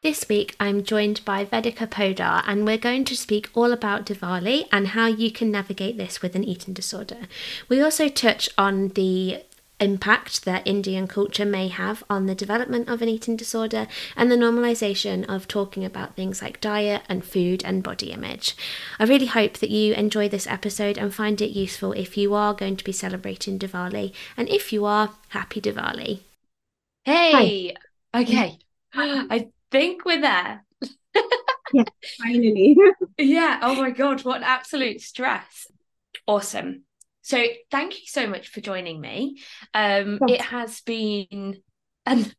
This week, I'm joined by Vedica Podar, and we're going to speak all about Diwali and how you can navigate this with an eating disorder. We also touch on the impact that Indian culture may have on the development of an eating disorder and the normalization of talking about things like diet and food and body image. I really hope that you enjoy this episode and find it useful if you are going to be celebrating Diwali, and if you are, happy Diwali. Hey, Hi. okay. I think we're there. yeah, finally. yeah. Oh my God, what absolute stress. Awesome. So thank you so much for joining me. Um. It has been an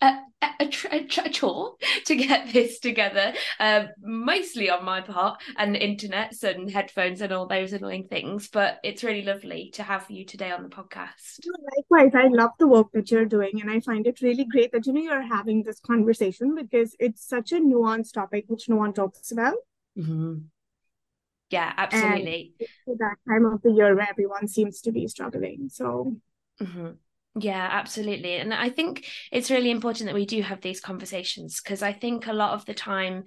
a, a, a, chore to get this together, uh, mostly on my part, and internets and headphones and all those annoying things. But it's really lovely to have you today on the podcast. Likewise, I love the work that you're doing, and I find it really great that you know you're having this conversation because it's such a nuanced topic which no one talks about. Mm-hmm. Yeah, absolutely. That time of the year where everyone seems to be struggling. So. Mm-hmm. Yeah, absolutely. And I think it's really important that we do have these conversations because I think a lot of the time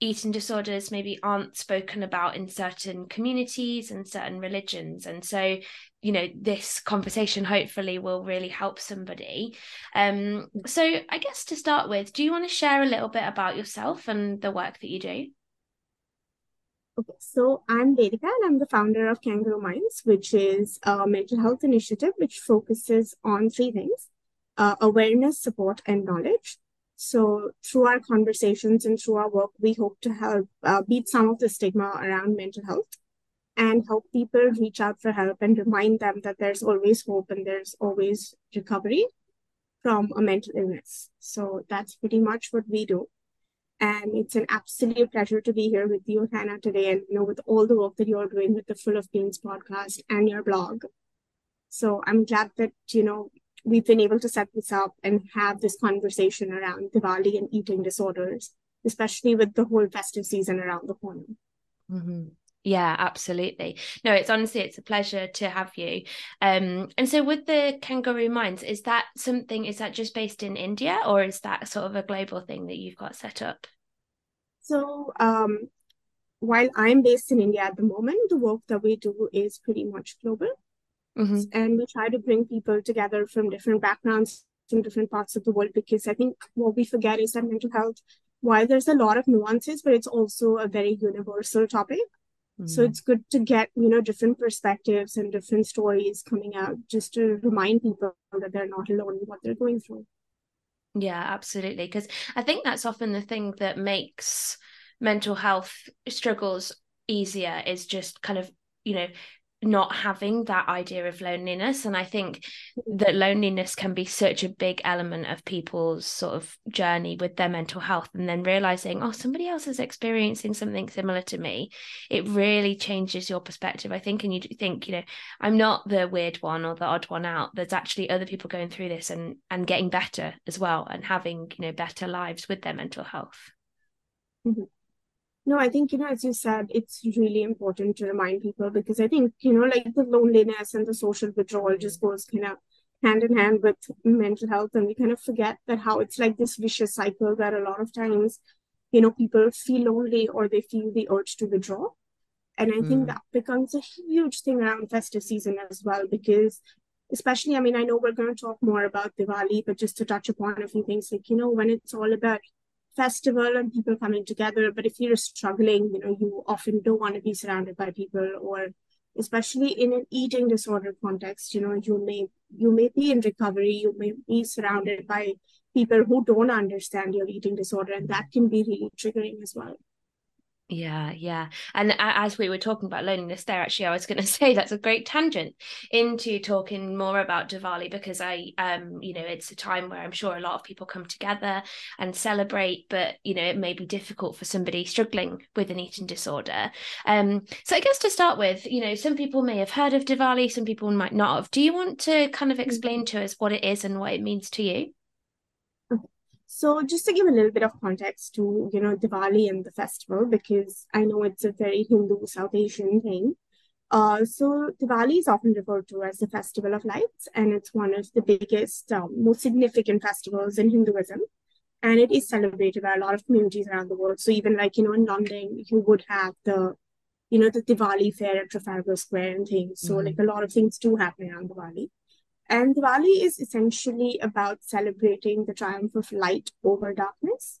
eating disorders maybe aren't spoken about in certain communities and certain religions. And so, you know, this conversation hopefully will really help somebody. Um, so I guess to start with, do you want to share a little bit about yourself and the work that you do? Okay, so I'm Vedica and I'm the founder of Kangaroo Minds, which is a mental health initiative which focuses on three things uh, awareness, support, and knowledge. So, through our conversations and through our work, we hope to help uh, beat some of the stigma around mental health and help people reach out for help and remind them that there's always hope and there's always recovery from a mental illness. So, that's pretty much what we do. And it's an absolute pleasure to be here with you, Hannah, today, and you know, with all the work that you're doing with the Full of Beans podcast and your blog. So I'm glad that you know we've been able to set this up and have this conversation around Diwali and eating disorders, especially with the whole festive season around the corner. Mm-hmm. Yeah, absolutely. No, it's honestly it's a pleasure to have you. Um, and so with the kangaroo minds, is that something? Is that just based in India, or is that sort of a global thing that you've got set up? So, um, while I'm based in India at the moment, the work that we do is pretty much global, mm-hmm. and we try to bring people together from different backgrounds, from different parts of the world, because I think what we forget is that mental health, while there's a lot of nuances, but it's also a very universal topic so mm. it's good to get you know different perspectives and different stories coming out just to remind people that they're not alone in what they're going through yeah absolutely because i think that's often the thing that makes mental health struggles easier is just kind of you know not having that idea of loneliness and i think that loneliness can be such a big element of people's sort of journey with their mental health and then realizing oh somebody else is experiencing something similar to me it really changes your perspective i think and you think you know i'm not the weird one or the odd one out there's actually other people going through this and and getting better as well and having you know better lives with their mental health mm-hmm. No, I think, you know, as you said, it's really important to remind people because I think, you know, like the loneliness and the social withdrawal just goes kind of hand in hand with mental health. And we kind of forget that how it's like this vicious cycle that a lot of times, you know, people feel lonely or they feel the urge to withdraw. And I mm. think that becomes a huge thing around festive season as well, because especially, I mean, I know we're going to talk more about Diwali, but just to touch upon a few things, like, you know, when it's all about festival and people coming together. But if you're struggling, you know, you often don't want to be surrounded by people or especially in an eating disorder context, you know, you may you may be in recovery, you may be surrounded by people who don't understand your eating disorder, and that can be really triggering as well. Yeah, yeah. And as we were talking about loneliness there, actually, I was going to say that's a great tangent into talking more about Diwali because I, um, you know, it's a time where I'm sure a lot of people come together and celebrate, but, you know, it may be difficult for somebody struggling with an eating disorder. Um, so I guess to start with, you know, some people may have heard of Diwali, some people might not have. Do you want to kind of mm-hmm. explain to us what it is and what it means to you? So just to give a little bit of context to, you know, Diwali and the festival, because I know it's a very Hindu South Asian thing. Uh, so Diwali is often referred to as the Festival of Lights, and it's one of the biggest, um, most significant festivals in Hinduism. And it is celebrated by a lot of communities around the world. So even like, you know, in London, you would have the, you know, the Diwali fair at Trafalgar Square and things. So mm-hmm. like a lot of things do happen around Diwali. And Diwali is essentially about celebrating the triumph of light over darkness.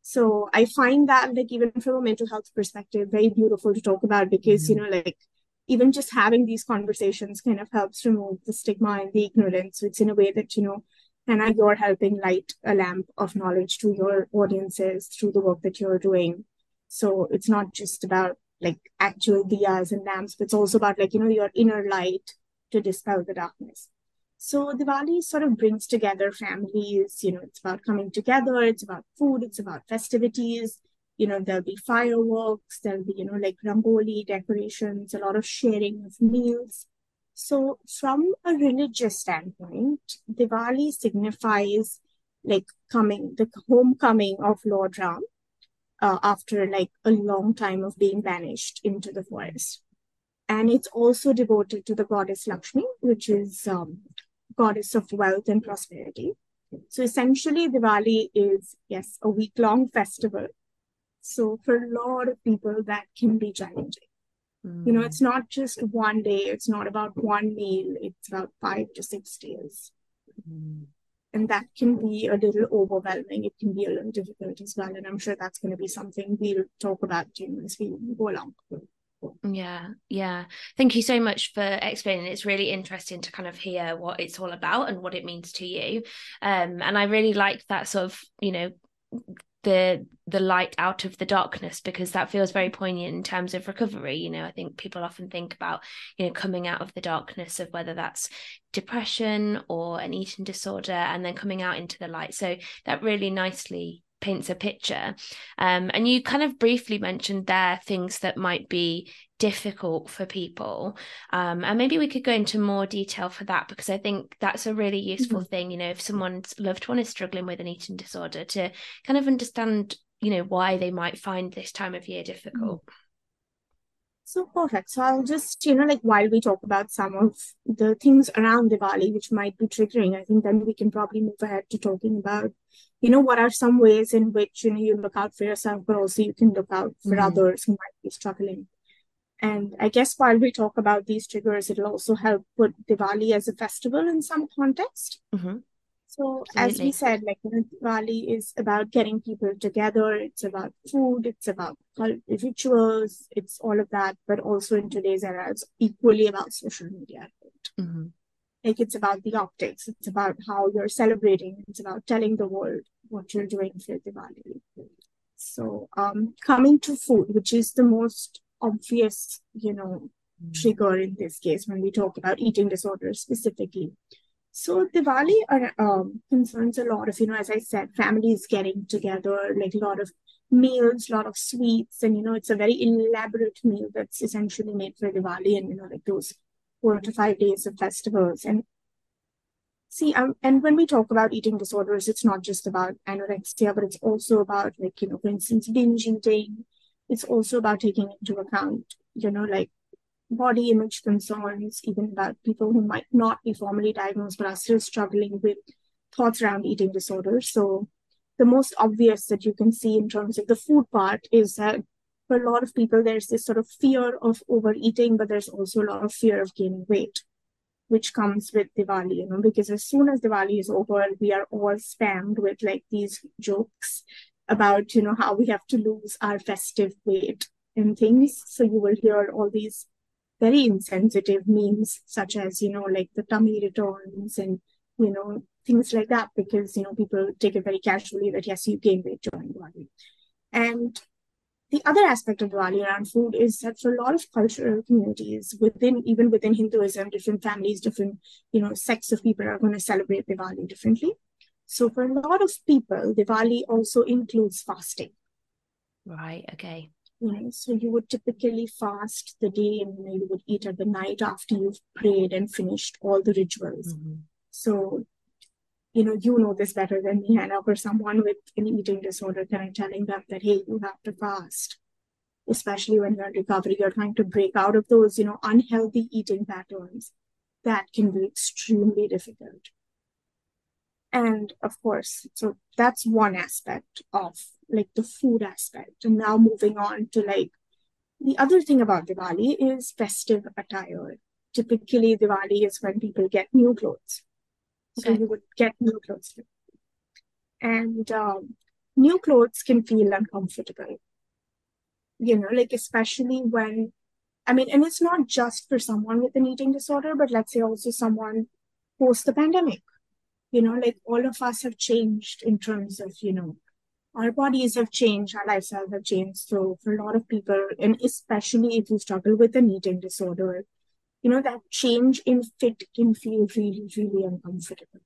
So I find that, like, even from a mental health perspective, very beautiful to talk about because, mm-hmm. you know, like, even just having these conversations kind of helps remove the stigma and the ignorance. So it's in a way that, you know, and you're helping light a lamp of knowledge to your audiences through the work that you're doing. So it's not just about like actual diyas and lamps, but it's also about like, you know, your inner light to dispel the darkness. So Diwali sort of brings together families, you know, it's about coming together, it's about food, it's about festivities. You know, there'll be fireworks, there'll be, you know, like rangoli decorations, a lot of sharing of meals. So from a religious standpoint, Diwali signifies like coming, the homecoming of Lord Ram uh, after like a long time of being banished into the forest. And it's also devoted to the goddess Lakshmi, which is um, goddess of wealth and prosperity. So essentially, Diwali is, yes, a week long festival. So for a lot of people, that can be challenging. Mm. You know, it's not just one day, it's not about one meal, it's about five to six days. Mm. And that can be a little overwhelming. It can be a little difficult as well. And I'm sure that's going to be something we'll talk about you know, as we go along. Yeah, yeah. Thank you so much for explaining. It's really interesting to kind of hear what it's all about and what it means to you. Um, and I really like that sort of, you know, the the light out of the darkness because that feels very poignant in terms of recovery you know i think people often think about you know coming out of the darkness of whether that's depression or an eating disorder and then coming out into the light so that really nicely paints a picture. Um, and you kind of briefly mentioned there things that might be difficult for people. Um, and maybe we could go into more detail for that because I think that's a really useful mm-hmm. thing. You know, if someone's loved one is struggling with an eating disorder, to kind of understand, you know, why they might find this time of year difficult. Mm-hmm. So perfect. So I'll just, you know, like while we talk about some of the things around Diwali which might be triggering, I think then we can probably move ahead to talking about, you know, what are some ways in which, you know, you look out for yourself, but also you can look out for mm-hmm. others who might be struggling. And I guess while we talk about these triggers, it'll also help put Diwali as a festival in some context. Mm-hmm. So Absolutely. as we said, like you know, Diwali is about getting people together. It's about food. It's about rituals. It's all of that. But also in today's era, it's equally about social media. Mm-hmm. Like it's about the optics. It's about how you're celebrating. It's about telling the world what you're doing for Diwali. So um, coming to food, which is the most obvious, you know, mm-hmm. trigger in this case when we talk about eating disorders specifically. So Diwali are, um, concerns a lot of, you know, as I said, families getting together, like a lot of meals, a lot of sweets, and you know, it's a very elaborate meal that's essentially made for Diwali, and you know, like those four to five days of festivals. And see, um, and when we talk about eating disorders, it's not just about anorexia, but it's also about like you know, for instance, binge eating. It's also about taking into account, you know, like body image concerns, even about people who might not be formally diagnosed but are still struggling with thoughts around eating disorders. So, the most obvious that you can see in terms of the food part is that for a lot of people, there's this sort of fear of overeating, but there's also a lot of fear of gaining weight, which comes with Diwali, you know, because as soon as Diwali is over, we are all spammed with like these jokes about, you know, how we have to lose our festive weight and things. So you will hear all these very insensitive memes such as you know like the tummy returns and you know things like that because you know people take it very casually that yes you gain weight during Diwali and the other aspect of Diwali around food is that for a lot of cultural communities within even within Hinduism, different families, different you know sects of people are going to celebrate Diwali differently. So for a lot of people, Diwali also includes fasting. Right. Okay. You know, so you would typically fast the day and you, know, you would eat at the night after you've prayed and finished all the rituals. Mm-hmm. So you know, you know this better than me, Hannah, for someone with an eating disorder, kind of telling them that, hey, you have to fast, especially when you're in recovery, you're trying to break out of those, you know, unhealthy eating patterns. That can be extremely difficult. And of course, so that's one aspect of like the food aspect. And now moving on to like the other thing about Diwali is festive attire. Typically, Diwali is when people get new clothes so okay. you would get new clothes. And um, new clothes can feel uncomfortable. You know, like especially when, I mean, and it's not just for someone with an eating disorder, but let's say also someone post the pandemic. You know, like all of us have changed in terms of, you know, our bodies have changed, our lifestyles have changed. So for a lot of people, and especially if you struggle with an eating disorder, you know, that change in fit can feel really, really uncomfortable.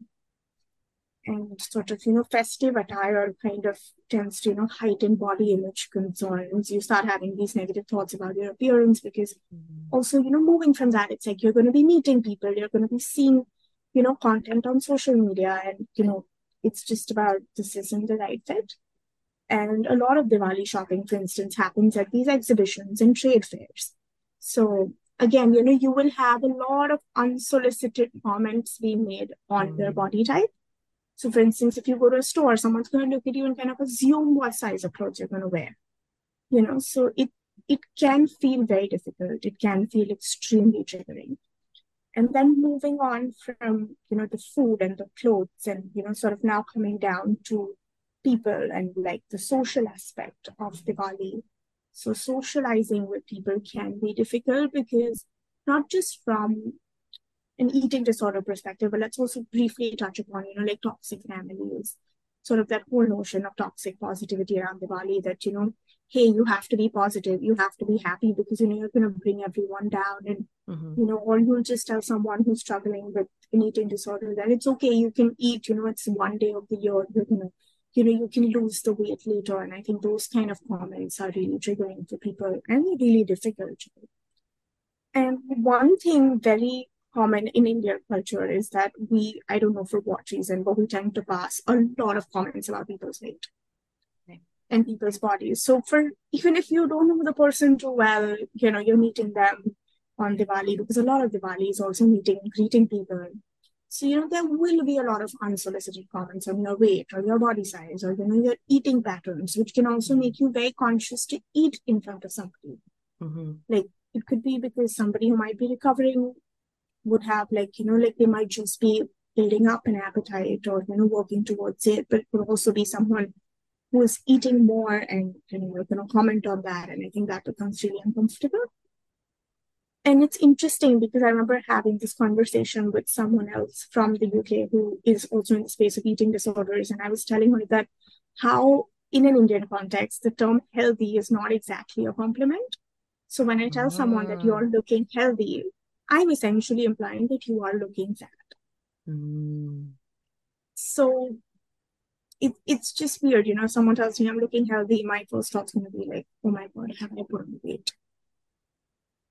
And sort of, you know, festive attire kind of tends to, you know, heighten body image concerns. You start having these negative thoughts about your appearance because mm-hmm. also, you know, moving from that, it's like you're going to be meeting people, you're going to be seeing, you know, content on social media, and, you know, it's just about this isn't the right fit. And a lot of Diwali shopping, for instance, happens at these exhibitions and trade fairs. So again, you know, you will have a lot of unsolicited comments being made on mm. their body type. So, for instance, if you go to a store, someone's going to look at you and kind of assume what size of clothes you're going to wear. You know, so it it can feel very difficult. It can feel extremely triggering. And then moving on from you know the food and the clothes, and you know, sort of now coming down to people and like the social aspect of Diwali so socializing with people can be difficult because not just from an eating disorder perspective, but let's also briefly touch upon, you know, like toxic families, sort of that whole notion of toxic positivity around Diwali that, you know, hey, you have to be positive, you have to be happy because, you know, you're going to bring everyone down. And, mm-hmm. you know, or you'll just tell someone who's struggling with an eating disorder that it's okay, you can eat, you know, it's one day of the year, you're going to you know, you can lose the weight later. And I think those kind of comments are really triggering for people and really difficult. And one thing very common in Indian culture is that we, I don't know for what reason, but we tend to pass a lot of comments about people's weight and people's bodies. So for even if you don't know the person too well, you know, you're meeting them on Diwali because a lot of Diwali is also meeting and greeting people. So, you know, there will be a lot of unsolicited comments on your weight or your body size or, you know, your eating patterns, which can also make you very conscious to eat in front of somebody. Mm-hmm. Like, it could be because somebody who might be recovering would have, like, you know, like they might just be building up an appetite or, you know, working towards it, but it could also be someone who is eating more and, you know, going to comment on that. And I think that becomes really uncomfortable and it's interesting because I remember having this conversation with someone else from the UK who is also in the space of eating disorders. And I was telling her that how, in an Indian context, the term healthy is not exactly a compliment. So when I tell someone that you're ah. looking healthy, I'm essentially implying that you are looking fat. Mm. So it, it's just weird, you know. Someone tells me I'm looking healthy, my first thought's gonna be like, "Oh my god, have I put on weight?"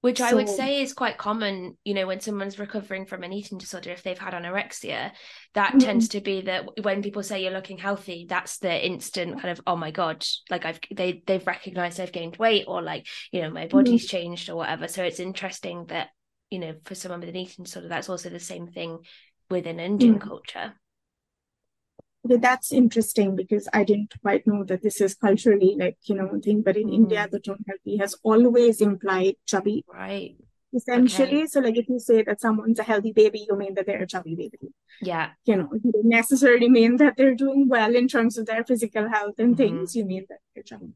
Which so, I would say is quite common, you know, when someone's recovering from an eating disorder, if they've had anorexia, that mm-hmm. tends to be that when people say you're looking healthy, that's the instant kind of, oh my God, like I've they they've recognized I've gained weight or like, you know, my body's mm-hmm. changed or whatever. So it's interesting that, you know, for someone with an eating disorder, that's also the same thing within Indian mm-hmm. culture that's interesting because I didn't quite know that this is culturally like, you know, thing. But in mm. India, the term healthy has always implied chubby. Right. Essentially. Okay. So like if you say that someone's a healthy baby, you mean that they're a chubby baby. Yeah. You know, you don't necessarily mean that they're doing well in terms of their physical health and mm-hmm. things. You mean that they're chubby.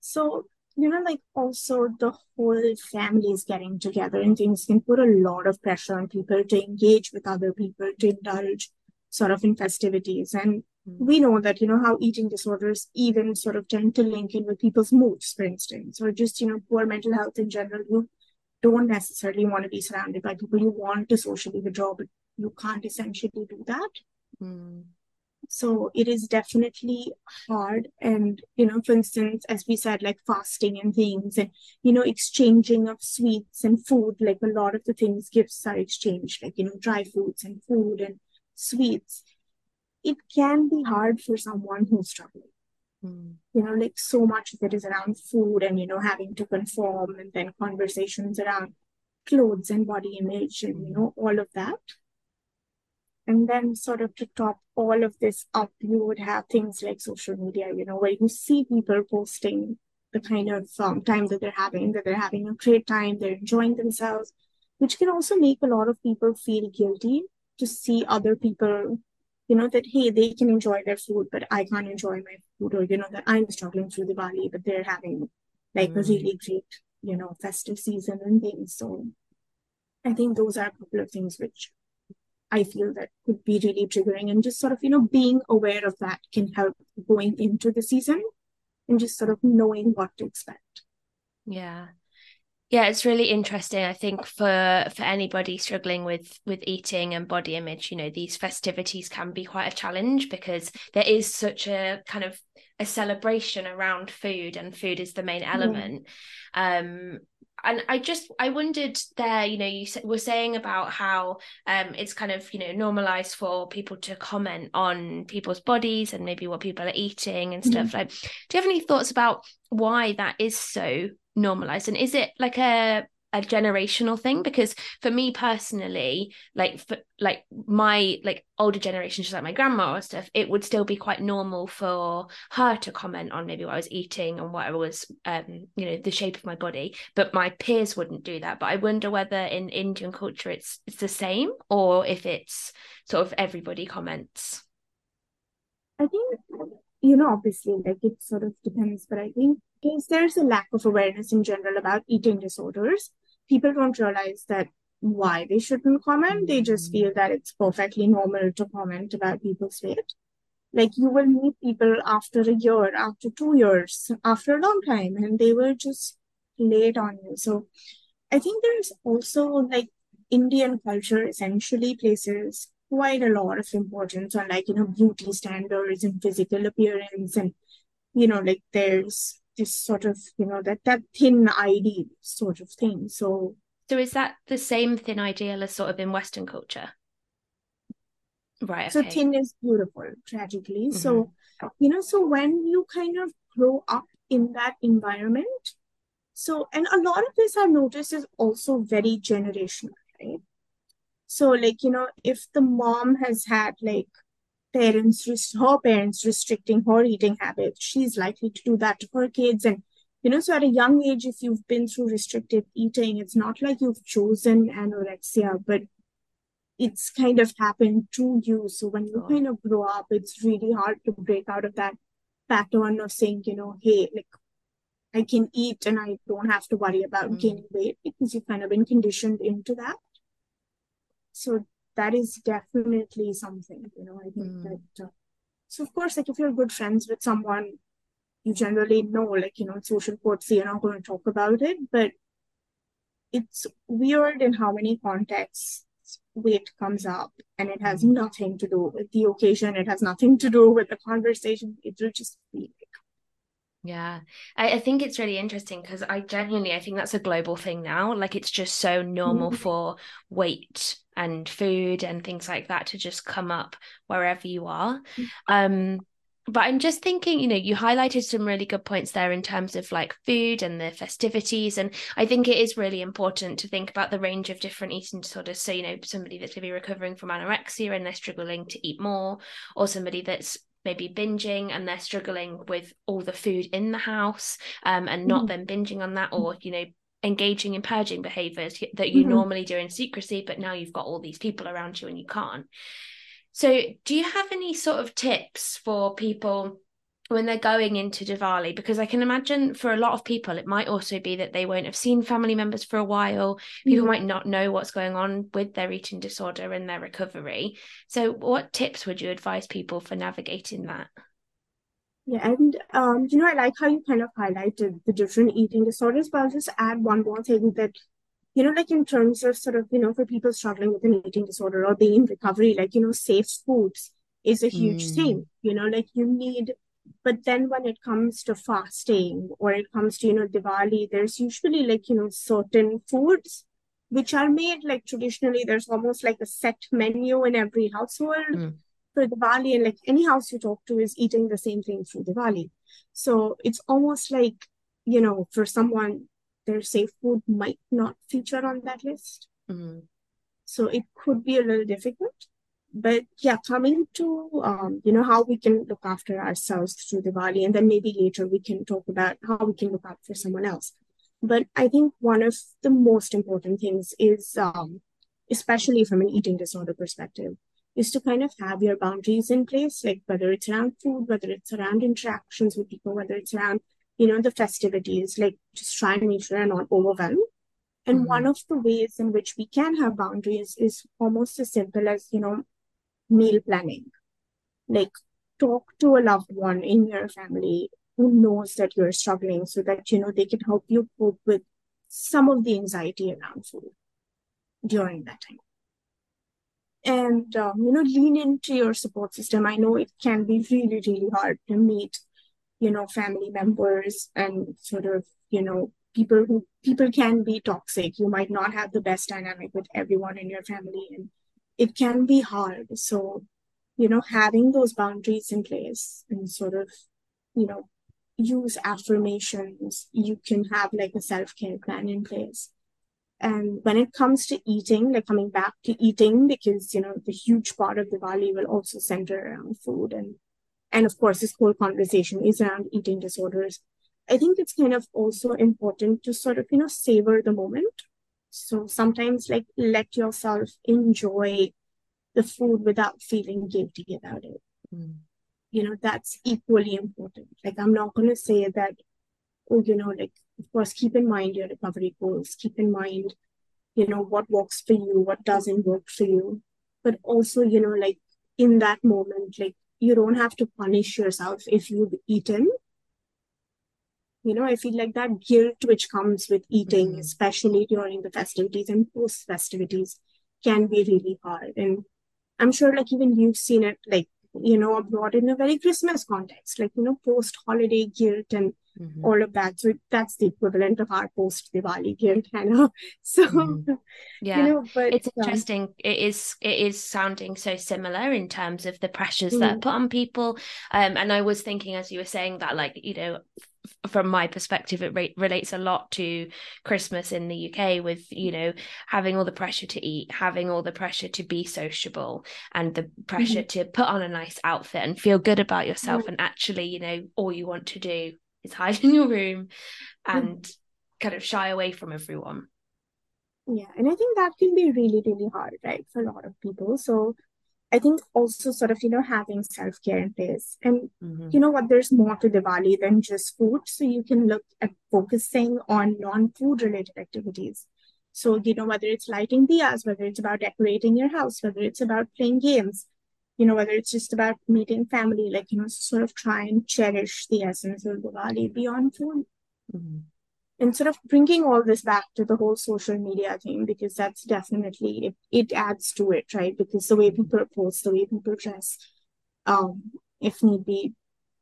So, you know, like also the whole family is getting together and things can put a lot of pressure on people to engage with other people, to indulge sort of in festivities. And we know that you know how eating disorders even sort of tend to link in with people's moods for instance or just you know poor mental health in general. You don't necessarily want to be surrounded by people you want to socially withdraw but you can't essentially do that. Mm. so it is definitely hard. And you know for instance as we said like fasting and things and you know exchanging of sweets and food like a lot of the things gifts are exchanged like you know dry foods and food and sweets it can be hard for someone who's struggling. Mm. You know, like so much of it is around food and, you know, having to conform and then conversations around clothes and body image and, you know, all of that. And then, sort of to top all of this up, you would have things like social media, you know, where you see people posting the kind of um, time that they're having, that they're having a great time, they're enjoying themselves, which can also make a lot of people feel guilty to see other people you know, that hey, they can enjoy their food, but I can't enjoy my food, or you know, that I'm struggling through Diwali, but they're having like mm. a really great, you know, festive season and things. So I think those are a couple of things which I feel that could be really triggering and just sort of, you know, being aware of that can help going into the season and just sort of knowing what to expect. Yeah yeah it's really interesting i think for for anybody struggling with with eating and body image you know these festivities can be quite a challenge because there is such a kind of a celebration around food and food is the main element. Um and I just I wondered there, you know, you were saying about how um, it's kind of you know normalized for people to comment on people's bodies and maybe what people are eating and stuff. Mm-hmm. Like, do you have any thoughts about why that is so normalized and is it like a a generational thing because for me personally like for like my like older generation just like my grandma or stuff it would still be quite normal for her to comment on maybe what i was eating and what i was um you know the shape of my body but my peers wouldn't do that. But i wonder whether in indian culture it's it's the same or if it's sort of everybody comments. I think you know obviously like it sort of depends but i think because there's a lack of awareness in general about eating disorders. People don't realize that why they shouldn't comment. They just mm. feel that it's perfectly normal to comment about people's weight. Like you will meet people after a year, after two years, after a long time, and they will just lay it on you. So I think there's also like Indian culture essentially places quite a lot of importance on like, you know, beauty standards and physical appearance and you know, like there's this sort of you know that that thin ideal sort of thing so so is that the same thin ideal as sort of in western culture right okay. so thin is beautiful tragically mm-hmm. so you know so when you kind of grow up in that environment so and a lot of this i've noticed is also very generational right so like you know if the mom has had like parents her parents restricting her eating habits. She's likely to do that to her kids. And you know so at a young age if you've been through restricted eating it's not like you've chosen anorexia but it's kind of happened to you. So when you kind of grow up it's really hard to break out of that pattern of saying you know hey like i can eat and i don't have to worry about mm. gaining weight because you've kind of been conditioned into that. So that is definitely something you know i think mm. that uh, so of course like if you're good friends with someone you generally know like you know social courtesy you're not going to talk about it but it's weird in how many contexts weight comes up and it has mm. nothing to do with the occasion it has nothing to do with the conversation it will just be yeah, I, I, think it's really interesting because I genuinely I think that's a global thing now. Like it's just so normal mm-hmm. for weight and food and things like that to just come up wherever you are. Mm-hmm. Um, but I'm just thinking, you know, you highlighted some really good points there in terms of like food and the festivities. And I think it is really important to think about the range of different eating disorders. So, you know, somebody that's maybe recovering from anorexia and they're struggling to eat more, or somebody that's maybe binging and they're struggling with all the food in the house um, and not mm-hmm. then binging on that or you know engaging in purging behaviors that you mm-hmm. normally do in secrecy but now you've got all these people around you and you can't so do you have any sort of tips for people when they're going into Diwali because I can imagine for a lot of people it might also be that they won't have seen family members for a while. People mm-hmm. might not know what's going on with their eating disorder and their recovery. So what tips would you advise people for navigating that? Yeah, and um, you know, I like how you kind of highlighted the different eating disorders, but I'll just add one more thing that, you know, like in terms of sort of, you know, for people struggling with an eating disorder or being in recovery, like, you know, safe foods is a huge mm. thing. You know, like you need but then when it comes to fasting or it comes to, you know, Diwali, there's usually like, you know, certain foods which are made like traditionally, there's almost like a set menu in every household mm. for Diwali. And like any house you talk to is eating the same thing for Diwali. So it's almost like, you know, for someone, their safe food might not feature on that list. Mm. So it could be a little difficult but yeah, coming to um, you know how we can look after ourselves through Diwali, and then maybe later we can talk about how we can look out for someone else. But I think one of the most important things is, um, especially from an eating disorder perspective, is to kind of have your boundaries in place, like whether it's around food, whether it's around interactions with people, whether it's around you know the festivities, like just try and make sure you're not overwhelmed. And mm-hmm. one of the ways in which we can have boundaries is almost as simple as, you know, meal planning. Like talk to a loved one in your family who knows that you're struggling so that you know they can help you cope with some of the anxiety around food during that time. And um, you know lean into your support system. I know it can be really really hard to meet you know family members and sort of you know people who people can be toxic. You might not have the best dynamic with everyone in your family and it can be hard. So, you know, having those boundaries in place and sort of, you know, use affirmations, you can have like a self care plan in place. And when it comes to eating, like coming back to eating, because, you know, the huge part of Diwali will also center around food. And, and of course, this whole conversation is around eating disorders. I think it's kind of also important to sort of, you know, savor the moment so sometimes, like, let yourself enjoy the food without feeling guilty about it. Mm. You know, that's equally important. Like, I'm not going to say that, oh, you know, like, of course, keep in mind your recovery goals, keep in mind, you know, what works for you, what doesn't work for you. But also, you know, like, in that moment, like, you don't have to punish yourself if you've eaten you know i feel like that guilt which comes with eating mm-hmm. especially during the festivities and post festivities can be really hard and i'm sure like even you've seen it like you know abroad in a very christmas context like you know post holiday guilt and mm-hmm. all of that so that's the equivalent of our post diwali guilt of so mm-hmm. yeah you know but it's um, interesting um, it is it is sounding so similar in terms of the pressures mm-hmm. that are mm. put on people um and i was thinking as you were saying that like you know from my perspective it re- relates a lot to christmas in the uk with you know having all the pressure to eat having all the pressure to be sociable and the pressure mm-hmm. to put on a nice outfit and feel good about yourself mm-hmm. and actually you know all you want to do is hide in your room mm-hmm. and mm-hmm. kind of shy away from everyone yeah and i think that can be really really hard right for a lot of people so I think also sort of, you know, having self care in place. And mm-hmm. you know what, there's more to Diwali than just food. So you can look at focusing on non food related activities. So, you know, whether it's lighting diyas, whether it's about decorating your house, whether it's about playing games, you know, whether it's just about meeting family, like, you know, sort of try and cherish the essence of Diwali beyond food. Mm-hmm and sort of bringing all this back to the whole social media thing because that's definitely it, it adds to it right because the way people post the way people dress um if need be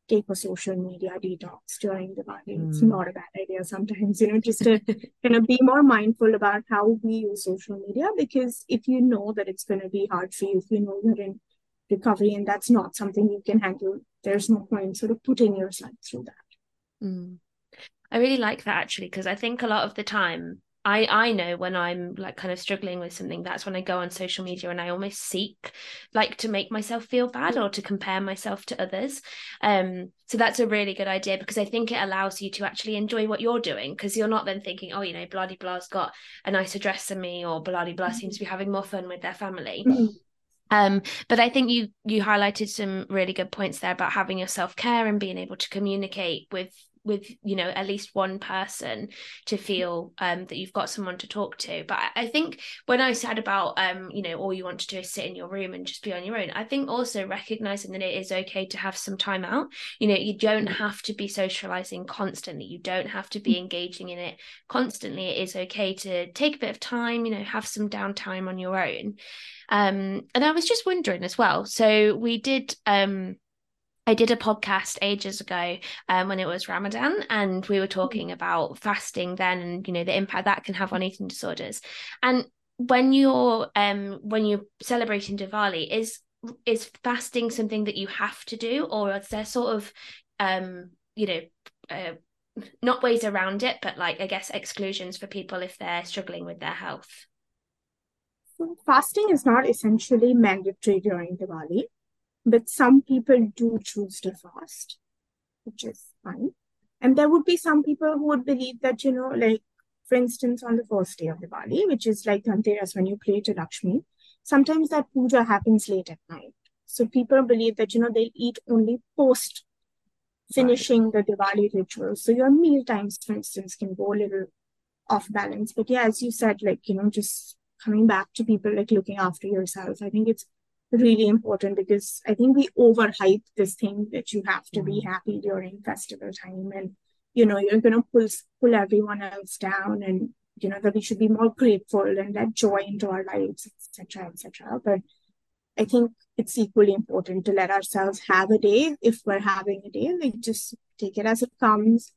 take a social media detox during the party mm. it's not a bad idea sometimes you know just to kind of be more mindful about how we use social media because if you know that it's going to be hard for you if you know you're in recovery and that's not something you can handle there's no point sort of putting yourself through that mm. I really like that actually because I think a lot of the time I I know when I'm like kind of struggling with something that's when I go on social media and I almost seek like to make myself feel bad or to compare myself to others. Um so that's a really good idea because I think it allows you to actually enjoy what you're doing because you're not then thinking oh you know bloody blah's got a nicer dress than me or bloody blah seems to be having more fun with their family. Mm-hmm. Um, but I think you you highlighted some really good points there about having your self care and being able to communicate with with you know at least one person to feel um, that you've got someone to talk to. But i think when i said about um, you know all you want to do is sit in your room and just be on your own i think also recognizing that it is okay to have some time out. You know you don't have to be socializing constantly. You don't have to be engaging in it constantly. It is okay to take a bit of time you know have some downtime on your own. Um, and i was just wondering as well so we did um I did a podcast ages ago um, when it was Ramadan, and we were mm. talking about fasting then, and you know the impact that can have on eating disorders. And when you're um, when you're celebrating Diwali, is is fasting something that you have to do, or is there sort of um, you know uh, not ways around it, but like I guess exclusions for people if they're struggling with their health? Fasting is not essentially mandatory during Diwali but some people do choose to fast, which is fine. And there would be some people who would believe that, you know, like, for instance, on the first day of Diwali, which is like Dhanteras when you pray to Lakshmi, sometimes that puja happens late at night. So people believe that, you know, they'll eat only post finishing right. the Diwali ritual. So your meal times, for instance, can go a little off balance. But yeah, as you said, like, you know, just coming back to people like looking after yourself, I think it's really important because I think we overhype this thing that you have to be mm-hmm. happy during festival time and you know you're gonna pull pull everyone else down and you know that we should be more grateful and let joy into our lives, etc. etc. But I think it's equally important to let ourselves have a day if we're having a day, like just take it as it comes.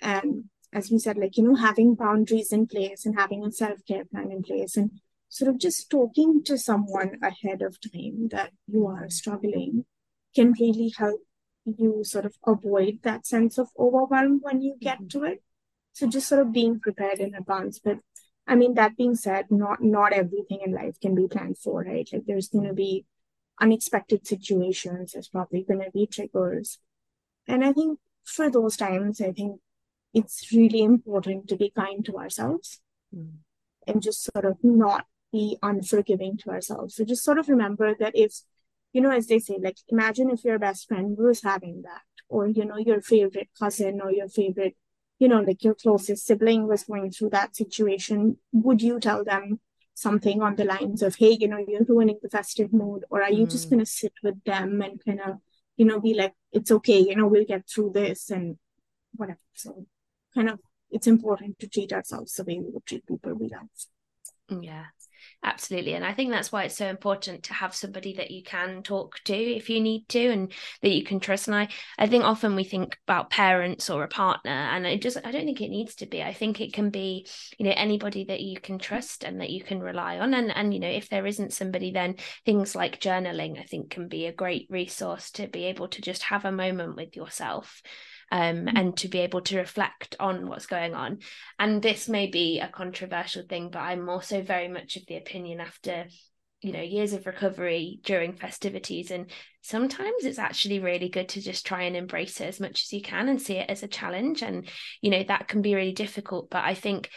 And as we said, like, you know, having boundaries in place and having a self-care plan in place and sort of just talking to someone ahead of time that you are struggling can really help you sort of avoid that sense of overwhelm when you get mm-hmm. to it. So just sort of being prepared in advance. But I mean, that being said, not not everything in life can be planned for, right? Like there's gonna be unexpected situations, there's probably gonna be triggers. And I think for those times, I think it's really important to be kind to ourselves mm. and just sort of not be unforgiving to ourselves. So just sort of remember that if, you know, as they say, like imagine if your best friend was having that, or, you know, your favorite cousin or your favorite, you know, like your closest sibling was going through that situation. Would you tell them something on the lines of, hey, you know, you're ruining the festive mood? Or are you mm. just going to sit with them and kind of, you know, be like, it's okay, you know, we'll get through this and whatever. So kind of, it's important to treat ourselves the way we would treat people we love. Yeah, absolutely and i think that's why it's so important to have somebody that you can talk to if you need to and that you can trust and i i think often we think about parents or a partner and it just i don't think it needs to be. I think it can be you know anybody that you can trust and that you can rely on and and you know if there isn't somebody then things like journaling i think can be a great resource to be able to just have a moment with yourself um, mm-hmm. and to be able to reflect on what's going on. And this may be a controversial thing, but I'm also very much of the opinion after you know years of recovery during festivities and sometimes it's actually really good to just try and embrace it as much as you can and see it as a challenge and you know that can be really difficult but i think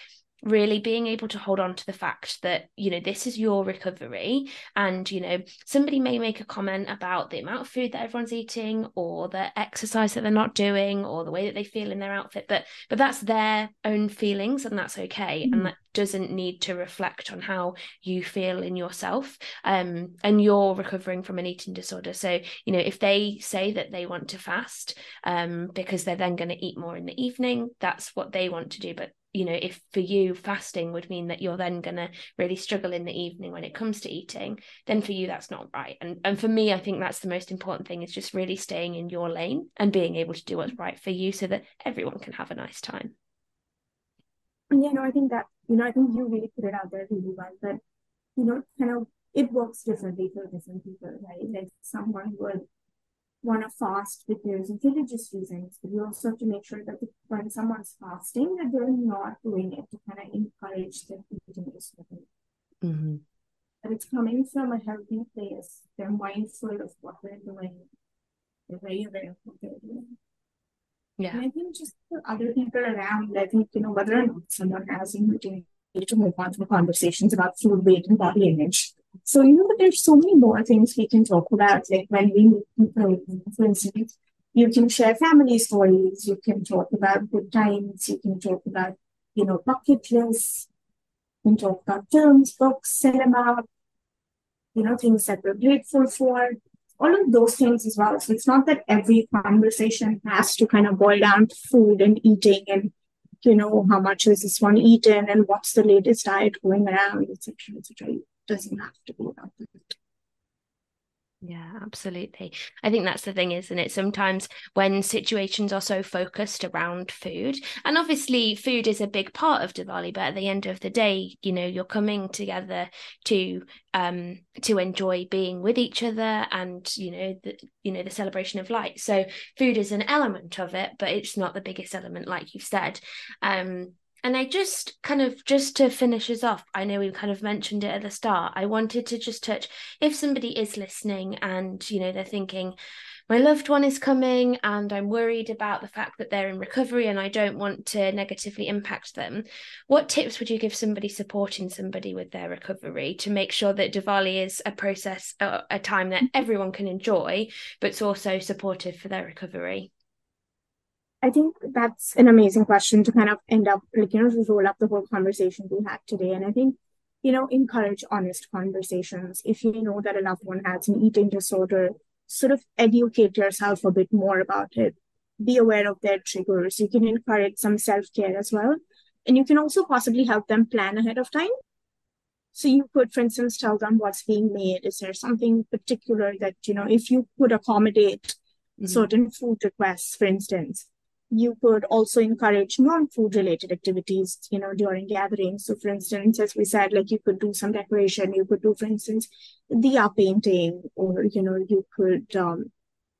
really being able to hold on to the fact that you know this is your recovery and you know somebody may make a comment about the amount of food that everyone's eating or the exercise that they're not doing or the way that they feel in their outfit but but that's their own feelings and that's okay mm-hmm. and that doesn't need to reflect on how you feel in yourself um and you're recovering from an eating disorder so you know if they say that they want to fast um because they're then going to eat more in the evening that's what they want to do but you know if for you fasting would mean that you're then going to really struggle in the evening when it comes to eating then for you that's not right. And and for me i think that's the most important thing is just really staying in your lane and being able to do what's mm-hmm. right for you so that everyone can have a nice time. Yeah no i think that you know i think you really put it out there really well that you know kind of it works differently for different people right? Like someone would want to fast because of religious reasons, but you also have to make sure that when someone's fasting, that they're not doing it to kind of encourage the eating disorder. Mm-hmm. That it's coming from a healthy place. They're mindful of what they're doing. They're very aware of what they're doing. Yeah. And I think just for other people around, I think, you know, whether or not someone has opportunity to move on to conversations about food weight and body image, So, you know, there's so many more things we can talk about, like when we meet people, for instance, you can share family stories, you can talk about good times, you can talk about, you know, bucket lists, you can talk about films, books, cinema, you know, things that we're grateful for, all of those things as well. So it's not that every conversation has to kind of boil down to food and eating and you know how much is this one eaten and what's the latest diet going around, etc. etc. Doesn't have to be. Yeah, absolutely. I think that's the thing, isn't it? Sometimes when situations are so focused around food, and obviously food is a big part of Diwali, but at the end of the day, you know, you're coming together to um to enjoy being with each other and you know the you know the celebration of light. So food is an element of it, but it's not the biggest element, like you've said. Um and I just kind of just to finish us off, I know we kind of mentioned it at the start. I wanted to just touch if somebody is listening and you know they're thinking, my loved one is coming and I'm worried about the fact that they're in recovery and I don't want to negatively impact them. What tips would you give somebody supporting somebody with their recovery to make sure that Diwali is a process, a, a time that mm-hmm. everyone can enjoy, but it's also supportive for their recovery? I think that's an amazing question to kind of end up, like, you know, to roll up the whole conversation we had today. And I think, you know, encourage honest conversations. If you know that a loved one has an eating disorder, sort of educate yourself a bit more about it. Be aware of their triggers. You can encourage some self care as well. And you can also possibly help them plan ahead of time. So you could, for instance, tell them what's being made. Is there something particular that, you know, if you could accommodate mm-hmm. certain food requests, for instance, you could also encourage non-food related activities you know during gatherings. So for instance as we said like you could do some decoration you could do for instance diya painting or you know you could um,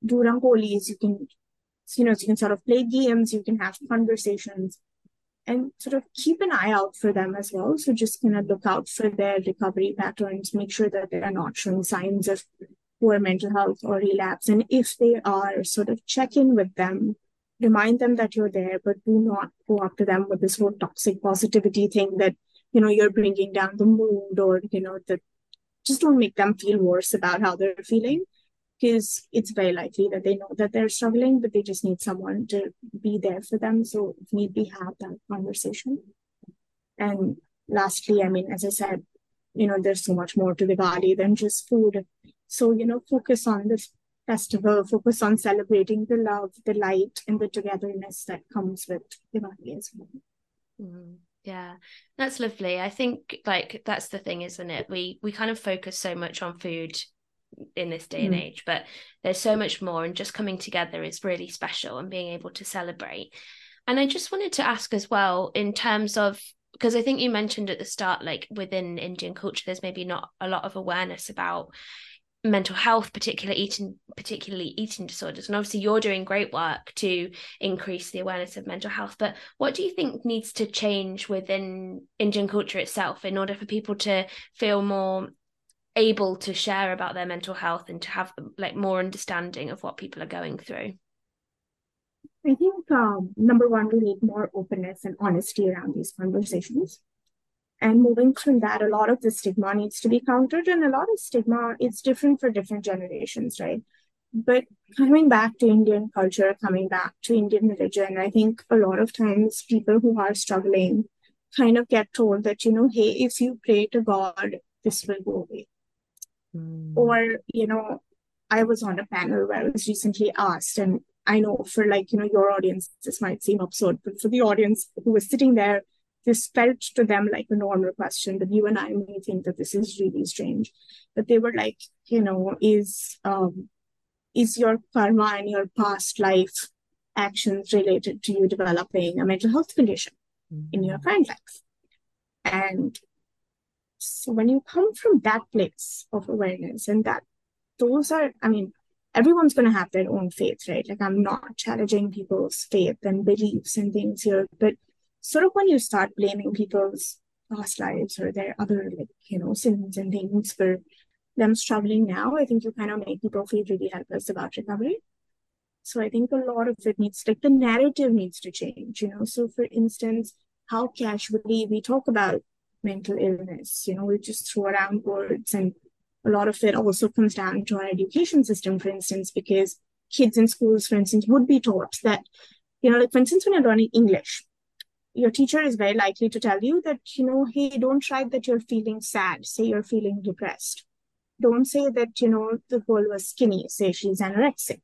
do rangolis. You can you know so you can sort of play games you can have conversations and sort of keep an eye out for them as well. So just kind of look out for their recovery patterns make sure that they are not showing signs of poor mental health or relapse. And if they are sort of check in with them remind them that you're there, but do not go to them with this whole toxic positivity thing that, you know, you're bringing down the mood or, you know, that just don't make them feel worse about how they're feeling because it's very likely that they know that they're struggling, but they just need someone to be there for them. So if need be, have that conversation. And lastly, I mean, as I said, you know, there's so much more to the body than just food. So, you know, focus on this festival focus on celebrating the love, the light, and the togetherness that comes with Diwali as well. Mm, yeah, that's lovely. I think like that's the thing, isn't it? We we kind of focus so much on food in this day mm. and age, but there's so much more, and just coming together is really special and being able to celebrate. And I just wanted to ask as well, in terms of because I think you mentioned at the start, like within Indian culture, there's maybe not a lot of awareness about mental health particularly eating particularly eating disorders. And obviously you're doing great work to increase the awareness of mental health. But what do you think needs to change within indian culture itself in order for people to feel more able to share about their mental health and to have like more understanding of what people are going through? I think um, number one we need more openness and honesty around these conversations and moving from that, a lot of the stigma needs to be countered, and a lot of stigma it's different for different generations, right? But coming back to Indian culture, coming back to Indian religion, I think a lot of times people who are struggling kind of get told that, you know, hey, if you pray to God, this will go away. Mm. Or, you know, I was on a panel where I was recently asked, and I know for like, you know, your audience, this might seem absurd, but for the audience who was sitting there, this felt to them like a normal question, but you and I may think that this is really strange. But they were like, you know, is um, is your karma and your past life actions related to you developing a mental health condition mm-hmm. in your current life? And so when you come from that place of awareness and that those are, I mean, everyone's going to have their own faith, right? Like I'm not challenging people's faith and beliefs and things here, but sort of when you start blaming people's past lives or their other like you know sins and things for them struggling now i think you kind of make people feel really helpless about recovery so i think a lot of it needs like the narrative needs to change you know so for instance how casually we talk about mental illness. You know, we just throw around words, and a lot of it also comes down to our education system, for instance, because kids in schools, for instance, would be taught that, you know, like for instance, when you're learning English, your teacher is very likely to tell you that, you know, hey, don't write that you're feeling sad, say you're feeling depressed. Don't say that, you know, the girl was skinny, say she's anorexic.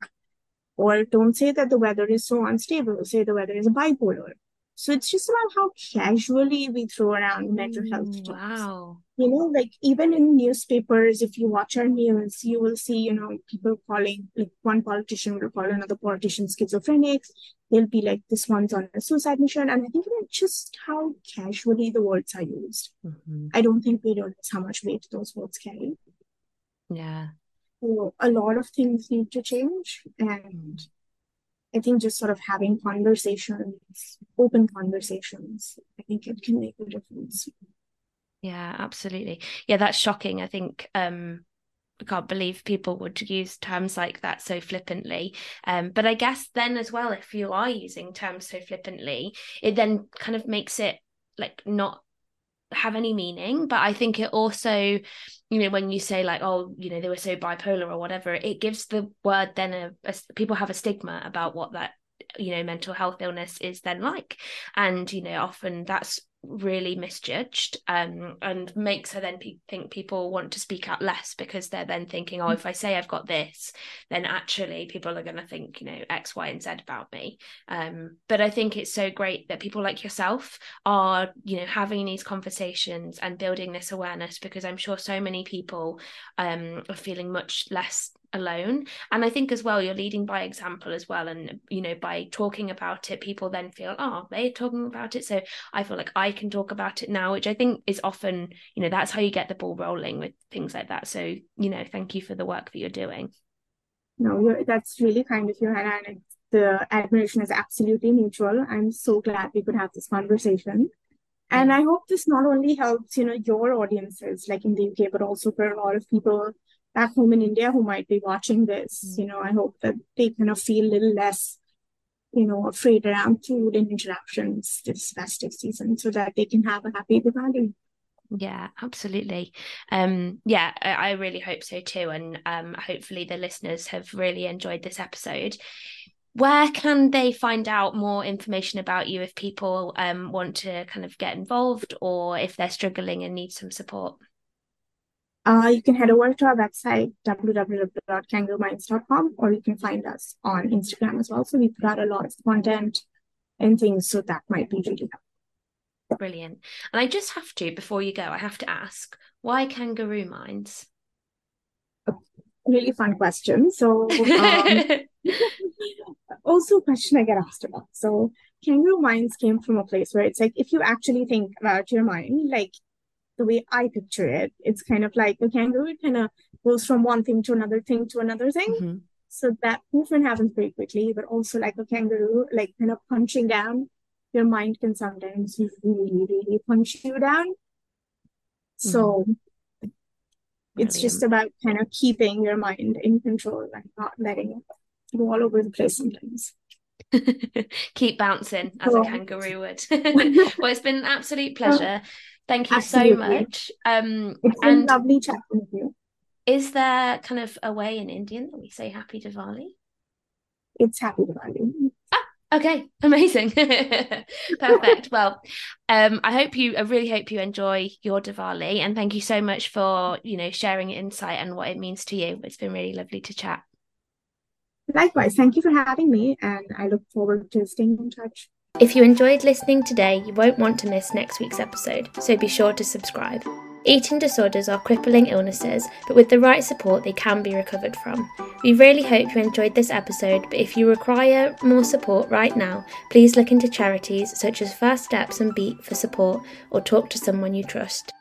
Or don't say that the weather is so unstable, say the weather is bipolar. So it's just about how casually we throw around mental health Mm, terms. wow. You know, like even in newspapers, if you watch our news, you will see, you know, people calling, like one politician will call another politician schizophrenics. They'll be like, this one's on a suicide mission. And I think it's just how casually the words are used. Mhm. I don't think we realize how much weight those words carry. Yeah. So a lot of things need to change. And I think just sort of having conversations, open conversations, I think it can make a difference. Yeah, absolutely. Yeah, that's shocking. I think um I can't believe people would use terms like that so flippantly. Um, but I guess then as well, if you are using terms so flippantly, it then kind of makes it like not have any meaning. But I think it also, you know, when you say like, oh, you know, they were so bipolar or whatever, it gives the word then a, a people have a stigma about what that you know mental health illness is then like and you know often that's really misjudged um, and makes her then pe- think people want to speak out less because they're then thinking oh if i say i've got this then actually people are going to think you know x y and z about me. Um, but i think it's so great that people like yourself are you know having these conversations and building this awareness because i'm sure so many people um, are feeling much less alone. And i think as well you're leading by example as well. And you know by talking about it people then feel oh they're talking about it. So i feel like i can talk about it now which i think is often you know that's how you get the ball rolling with things like that. So you know thank you for the work that you're doing. No, you're, that's really kind of you, Hannah, and the admiration is absolutely mutual. I'm so glad we could have this conversation. And I hope this not only helps, you know, your audiences like in the UK, but also for a lot of people back home in India who might be watching this. You know, I hope that they kind of feel a little less, you know, afraid around food and interruptions this festive season so that they can have a happy Diwali. Yeah, absolutely. Um, yeah, I, I really hope so too. And um, hopefully the listeners have really enjoyed this episode. Where can they find out more information about you if people um, want to kind of get involved or if they're struggling and need some support? Uh, you can head over to our website, www.kangaroominds.com, or you can find us on Instagram as well. So we put out a lot of content and things, so that might be really helpful. Brilliant. And I just have to, before you go, I have to ask, why Kangaroo Minds? Really fun question. So, um, also a question I get asked about. So, kangaroo minds came from a place where it's like if you actually think about your mind, like the way I picture it, it's kind of like a kangaroo. It kind of goes from one thing to another thing to another thing. Mhm. So that movement happens very quickly, but also like a kangaroo, like kind of punching down, your mind can sometimes really, really punch you down. So it's just about kind of keeping your mind in control and not letting it go all over the place sometimes. Keep bouncing as a kangaroo would. well, it's been an absolute pleasure. Thank you so much. Um, It's been and lovely chatting with you. is there kind of a way in Indian that we say Happy Diwali? It's happy Diwali. Okay, amazing. Perfect. Well, um, I hope you, I really hope you enjoy your Diwali and thank you so much for, you know, sharing insight and what it means to you. It's been really lovely to chat. Likewise, thank you for having me, and I look forward to staying in touch. If you enjoyed listening today, you won't want to miss next week's episode, so be sure to subscribe. Eating disorders are crippling illnesses, but with the right support, they can be recovered from. We really hope you enjoyed this episode, but if you require more support right now, please look into charities such as First Steps and Beat for support or talk to someone you trust.